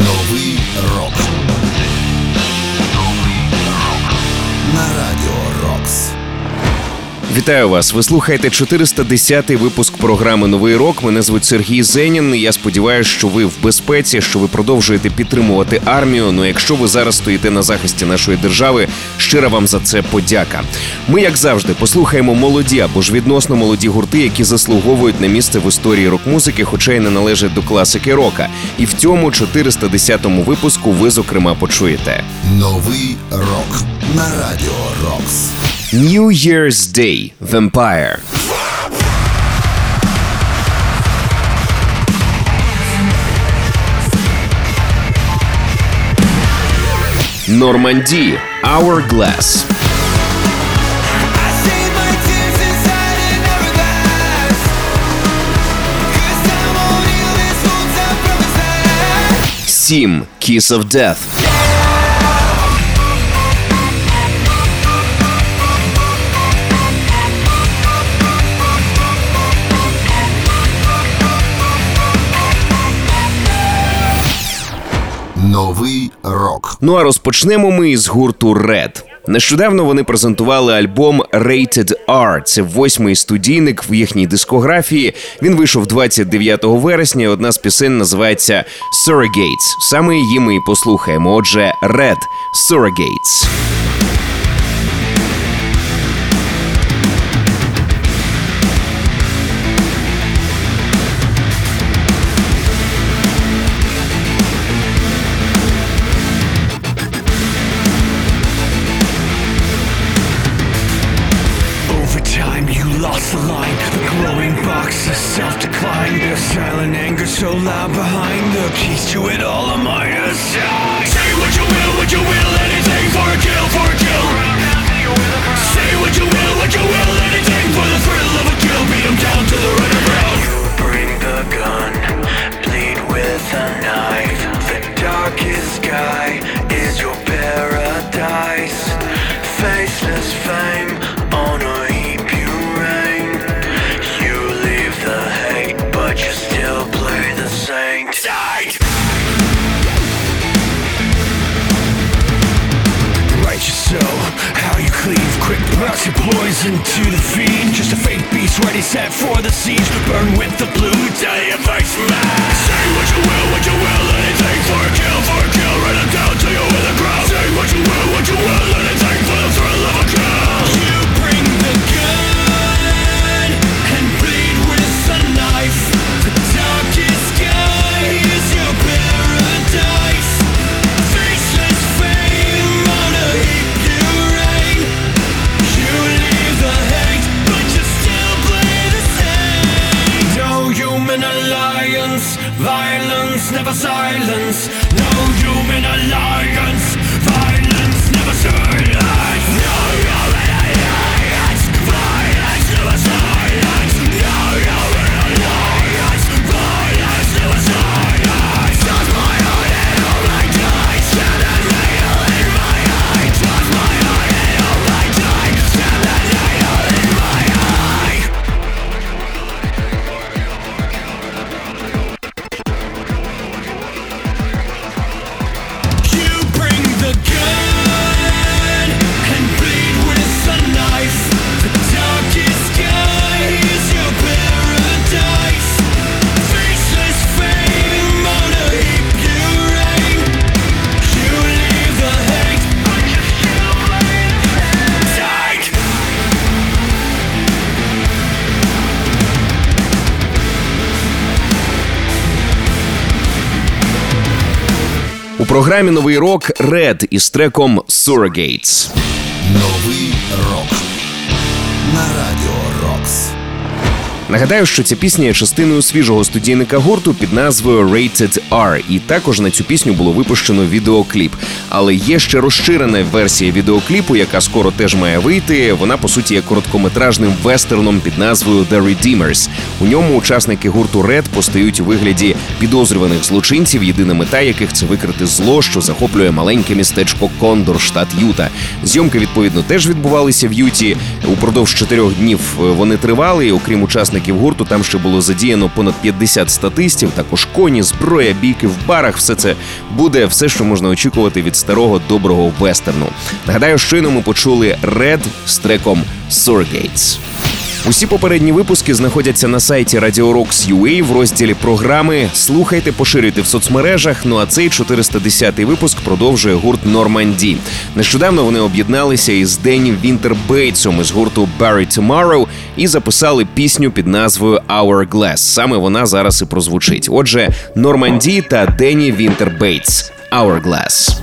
Новий рок. Вітаю вас. Ви слухаєте 410-й випуск програми Новий рок. Мене звуть Сергій Зенін. Я сподіваюся, що ви в безпеці, що ви продовжуєте підтримувати армію. Ну, якщо ви зараз стоїте на захисті нашої держави, щира вам за це подяка. Ми, як завжди, послухаємо молоді або ж відносно молоді гурти, які заслуговують на місце в історії рок-музики, хоча й не належать до класики рока. І в цьому 410-му випуску ви зокрема почуєте. Новий рок. На радіо Рокс. New Year's Day Vampire. Норманді Hourglass. I save my tears Новий рок. Ну а розпочнемо ми із гурту Red. Нещодавно вони презентували альбом Rated R. Це восьмий студійник в їхній дискографії. Він вийшов 29 вересня. і Одна з пісень називається Surrogates. Саме її ми і послухаємо. Отже, Red Surrogates. To it all poison to the fiend Just a fake beast ready set for the siege Burn with the blue day of face smash Say what you will, what you will Anything for a kill, for a kill Run them down till you're with a crowd Say what you will, what you will Anything for the thrill програмі Новий рок Red із треком Surrogates. Новий рок. На радіо. Нагадаю, що ця пісня є частиною свіжого студійника гурту під назвою Rated R, і також на цю пісню було випущено відеокліп. Але є ще розширена версія відеокліпу, яка скоро теж має вийти. Вона по суті є короткометражним вестерном під назвою The Redeemers. У ньому учасники гурту Red постають у вигляді підозрюваних злочинців, єдина мета яких це викрити зло, що захоплює маленьке містечко Кондор, штат Юта. Зйомки відповідно теж відбувалися в Юті. Упродовж чотирьох днів е, вони тривали. І окрім учасників учасників гурту. Там ще було задіяно понад 50 статистів, також коні, зброя, бійки в барах. Все це буде все, що можна очікувати від старого доброго вестерну. Нагадаю, щойно ми почули Red з треком Surrogates. Усі попередні випуски знаходяться на сайті Radio Rocks.ua в розділі програми. Слухайте, поширюйте в соцмережах. Ну а цей 410-й випуск продовжує гурт Норманді. Нещодавно вони об'єдналися із Денні Вінтербейтсом із гурту Barry Tomorrow і записали пісню під назвою Hourglass. Саме вона зараз і прозвучить. Отже, Норманді та Денні Вінтербейтс. Hourglass.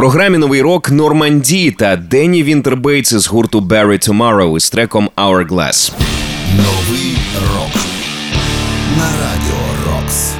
Програмі новий рок Normandie та Денні Вінтербейтс із гурту Bury Tomorrow із треком Hourglass. Новий рок на радіо Рокс.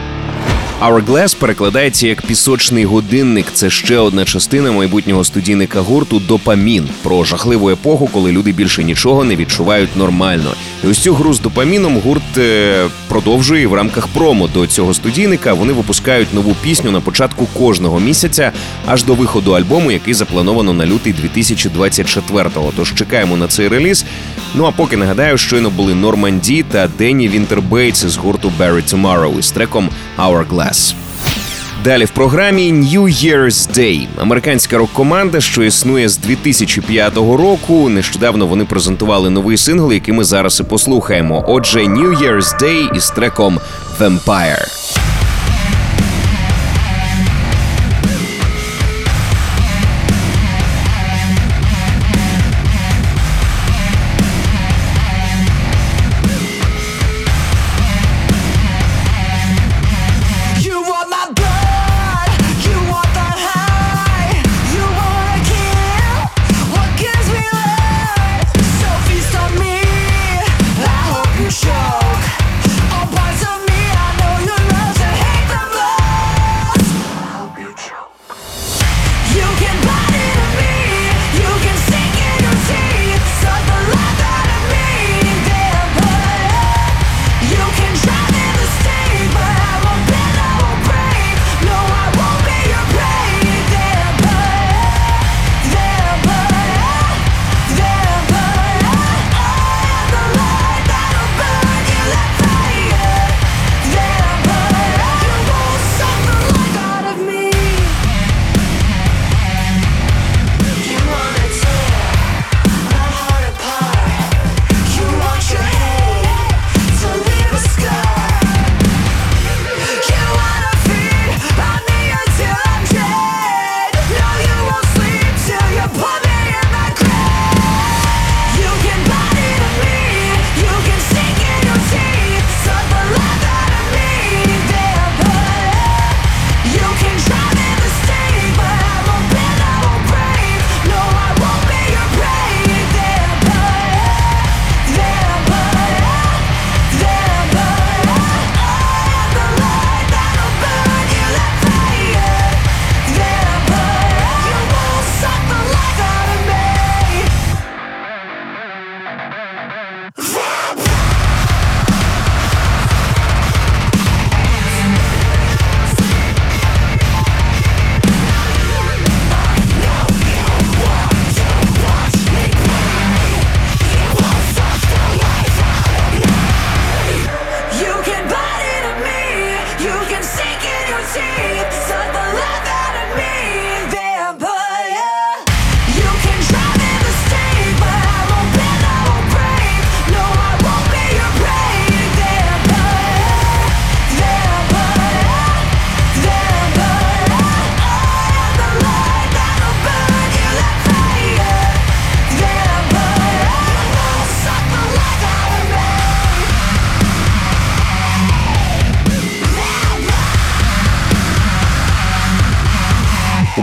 Hourglass перекладається як пісочний годинник. Це ще одна частина майбутнього студійника гурту Dopamine про жахливу епоху, коли люди більше нічого не відчувають нормально. І ось цю гру з допаміном гурт е, продовжує в рамках промо до цього студійника. Вони випускають нову пісню на початку кожного місяця, аж до виходу альбому, який заплановано на лютий 2024-го. Тож чекаємо на цей реліз. Ну а поки нагадаю, щойно були Normandie та Денні Вінтербейтс з гурту Bury Tomorrow із треком Hourglass. Далі в програмі New Year's Day. Американська рок-команда, що існує з 2005 року. Нещодавно вони презентували новий сингл, який ми зараз і послухаємо. Отже, New Year's Day із треком Vampire.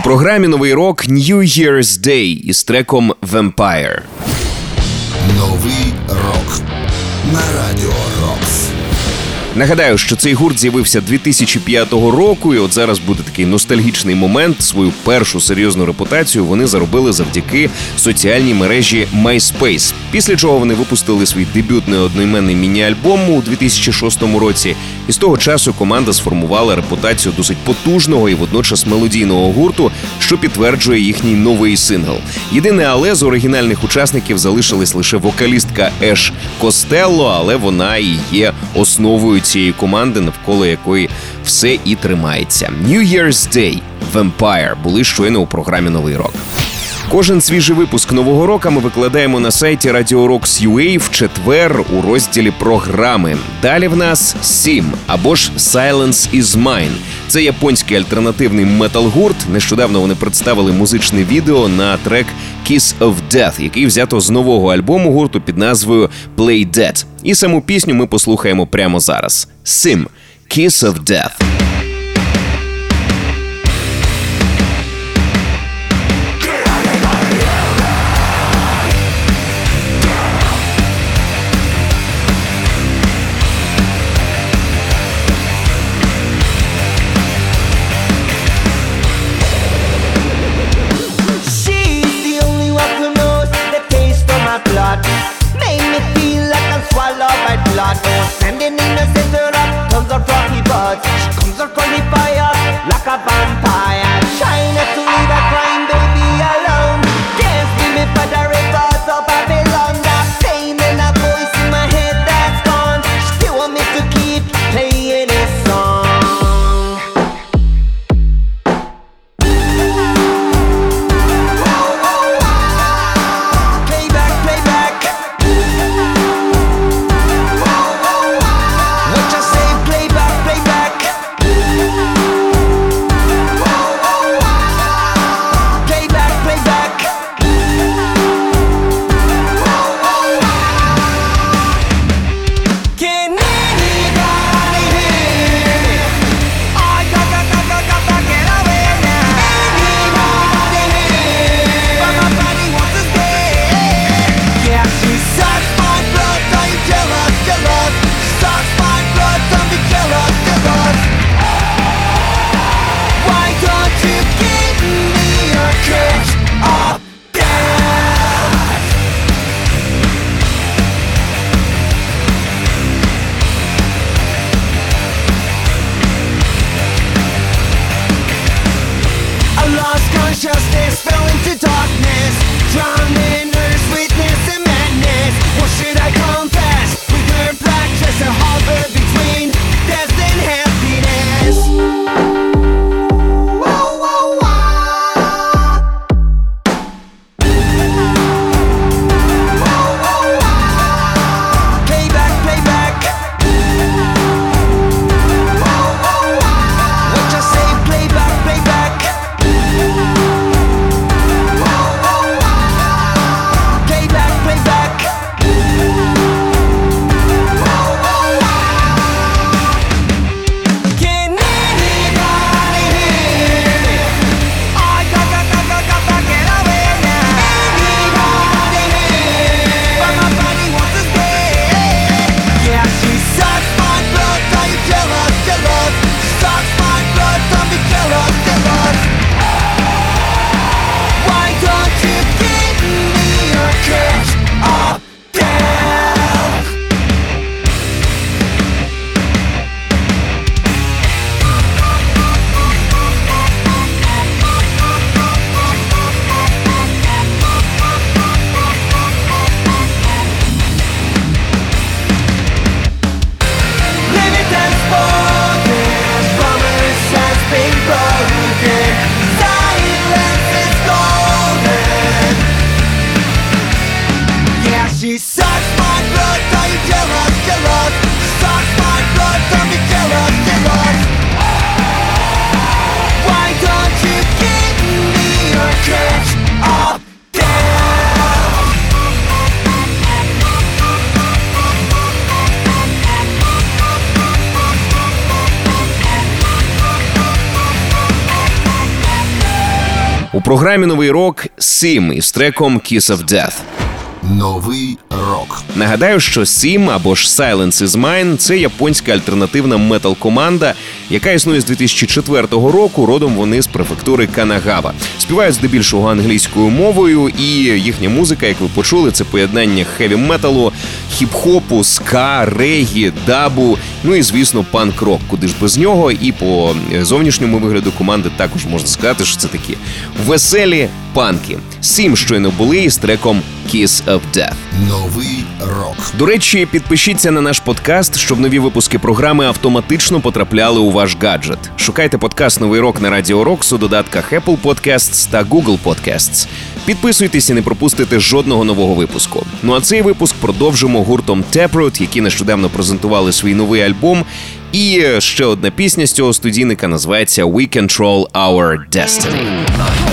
Програмі новий рок New Year's Day із треком Vampire. Новий рок на радіо. Нагадаю, що цей гурт з'явився 2005 року, і от зараз буде такий ностальгічний момент. Свою першу серйозну репутацію вони заробили завдяки соціальній мережі MySpace. Після чого вони випустили свій дебютний одноіменний міні-альбом у 2006 році. І з того часу команда сформувала репутацію досить потужного і водночас мелодійного гурту, що підтверджує їхній новий сингл. Єдине, але з оригінальних учасників залишилась лише вокалістка Еш Костелло, але вона і є основою цієї команди, навколо якої все і тримається. New Year's Day, Vampyre були щойно у програмі Новий рок. Кожен свіжий випуск нового року ми викладаємо на сайті Radio ROKS UA в четвер у розділі програми. Далі в нас SiM або ж Silence iz Mine. Це японський альтернативний метал-гурт. Нещодавно вони представили музичне відео на трек Kiss of Death, який взято з нового альбому гурту під назвою Play Dead. І саму пісню ми послухаємо прямо зараз. Сім Kiss of Death. Програмі новий рок Сім із треком Kiss of Death. Новий рок. Нагадаю, що Сім або ж Silence is Mine – це японська альтернативна метал-команда, яка існує з 2004 року. Родом вони з префектури Канагава. Співають здебільшого англійською мовою, і їхня музика, як ви почули, це поєднання хеві металу, хіп-хопу, ска, регі, дабу. Ну і звісно, панк-рок. Куди ж без нього? І по зовнішньому вигляду команди також можна сказати, що це такі веселі панки. Сім щойно були із треком Kiss of Death. Новий рок. До речі, підпишіться на наш подкаст, щоб нові випуски програми автоматично потрапляли у ваш гаджет. Шукайте подкаст Новий рок на Радіо Рокс у додатках Apple Podcasts та Google Podcasts. Підписуйтесь і не пропустите жодного нового випуску. Ну а цей випуск продовжимо гуртом Taproot, які нещодавно презентували свій новий альбом. І ще одна пісня з цього студійника називається We Control Our Destiny.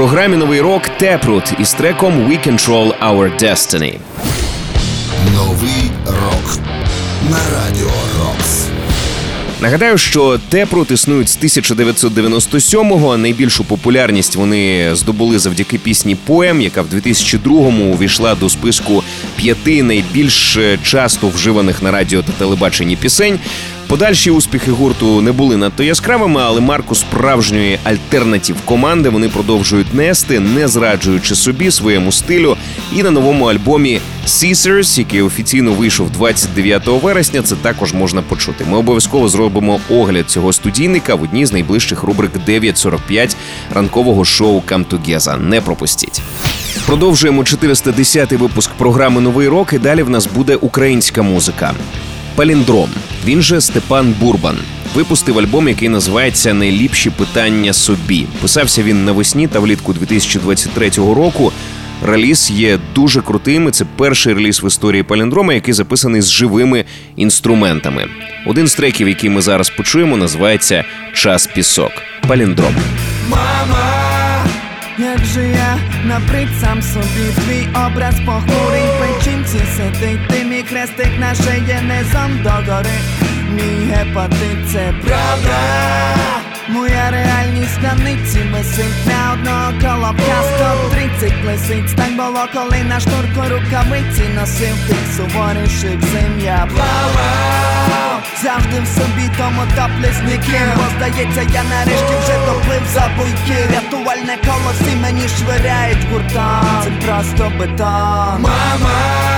Програмі новий рок Taproot із треком We Control Our Destiny. Новий рок. На радіо Рокс. Нагадаю, що Тепрут існують з 1997-го. Найбільшу популярність вони здобули завдяки пісні Поем, яка в 2002-му увійшла до списку п'яти найбільш часто вживаних на радіо та телебаченні пісень. Подальші успіхи гурту не були надто яскравими, але марку справжньої альтернатив команди вони продовжують нести, не зраджуючи собі своєму стилю. І на новому альбомі Caesars, який офіційно вийшов 29 вересня, це також можна почути. Ми обов'язково зробимо огляд цього студійника в одній з найближчих рубрик 9.45 ранкового шоу «Come Together». Не пропустіть. Продовжуємо 410-й випуск програми Новий рок. І далі в нас буде українська музика. Паліндром. Він же Степан Бурбан. Випустив альбом, який називається Найліпші питання собі. Писався він навесні та влітку 2023 року. Реліз є дуже крутим. і Це перший реліз в історії паліндрома, який записаний з живими інструментами. Один з треків, який ми зараз почуємо, називається Час пісок. Паліндром. Мама, як же я набрид сам собі твій образ похмурий в печінці сидить, ти мій хрестик на шиї низом догори. Мій гепатит це правда. Моя реальність на ниці висить. На одного колобка 130 лисиць. Так було, коли на шнурку рукавиці носив. Тих суворіших зим я плавав. Завжди в собі тому топлесників Бо здається, я нарешті вже доплив за буйки. Рятувальне коло всі мені швиряють гуртом. Це просто бетон. Мама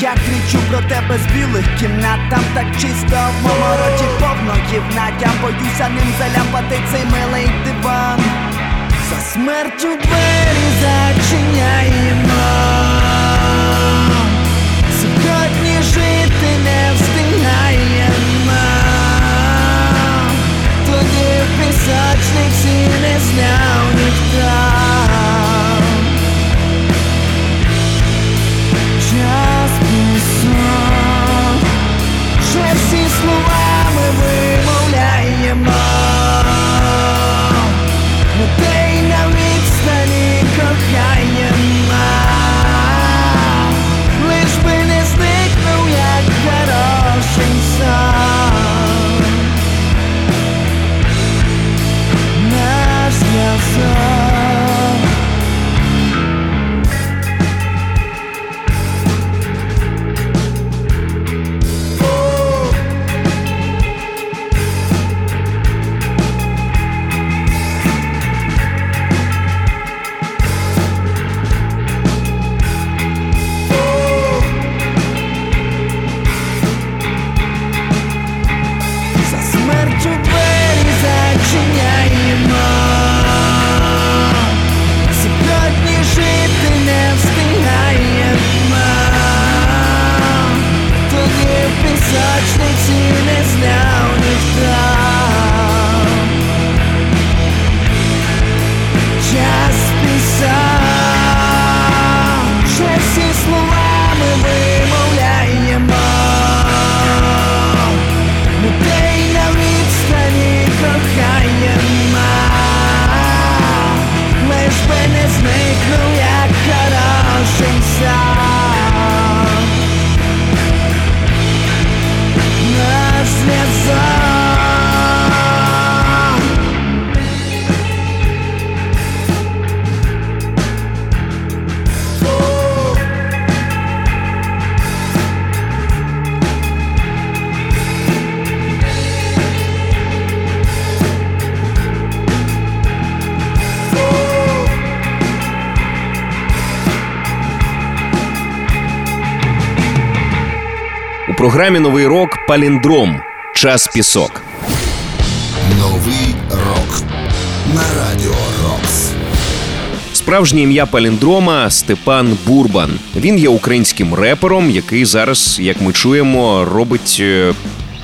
я кричу про тебе з білих кімнат, там так чисто в моєму роті повно кімнат. Я боюся ним заляпати цей милий диван. За смертю двері зачиняємо. Сьогодні жити не встигаємо. Тоді в пісочниці не зняв ніхто. Час всі слова ми вимовляємо, програмі Новий рок Паліндром. Час пісок. Новий рок на радіо Рокс. Справжнє ім'я паліндрома Степан Бурбан. Він є українським репером, який зараз, як ми чуємо, робить е,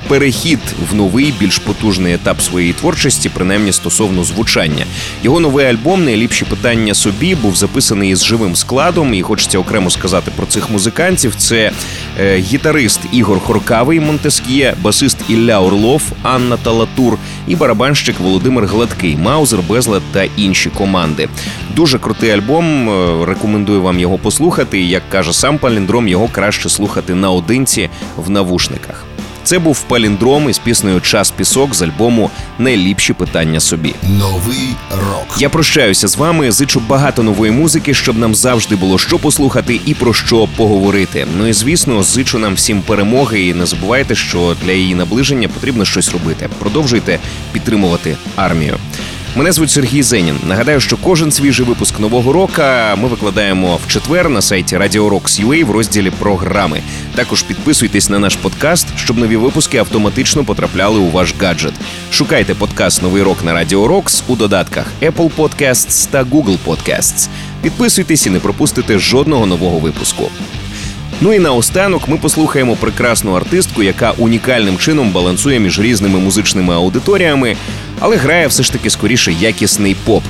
перехід в новий, більш потужний етап своєї творчості, принаймні стосовно звучання. Його новий альбом Найліпші питання собі був записаний із живим складом, і хочеться окремо сказати про цих музикантів. Це е, гітарист Ігор Хоркавий Монтеск'є, басист Ілля Орлов, Анна Талатур і барабанщик Володимир Гладкий, Маузер, Безлад та інші команди. Дуже крутий альбом. е, Рекомендую вам його послухати. Як каже сам Паліндром, його краще слухати наодинці в навушниках. Це був паліндром із піснею Час пісок з альбому Найліпші питання собі. Новий рок. Я прощаюся з вами. Зичу багато нової музики, щоб нам завжди було що послухати і про що поговорити. Ну і звісно, зичу нам всім перемоги. І не забувайте, що для її наближення потрібно щось робити. Продовжуйте підтримувати армію. Мене звуть Сергій Зенін. Нагадаю, що кожен свіжий випуск нового рока ми викладаємо в четвер на сайті Radio Rocks.ua в розділі програми. Також підписуйтесь на наш подкаст, щоб нові випуски автоматично потрапляли у ваш гаджет. Шукайте подкаст Новий рок на Radio Rocks у додатках Apple Podcasts та Google Podcasts. Підписуйтесь і не пропустите жодного нового випуску. Ну і наостанок ми послухаємо прекрасну артистку, яка унікальним чином балансує між різними музичними аудиторіями, але грає все ж таки скоріше якісний поп.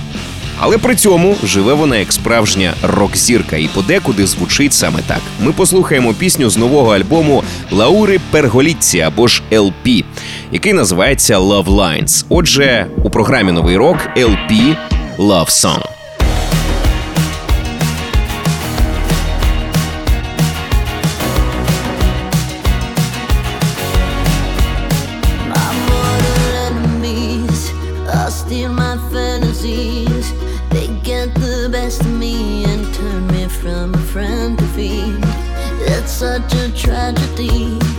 Але при цьому живе вона як справжня рок-зірка і подекуди звучить саме так. Ми послухаємо пісню з нового альбому Лаури Перголітці або ж LP, який називається Love Lines. Отже, у програмі Новий рок LP Love Song. tragedy.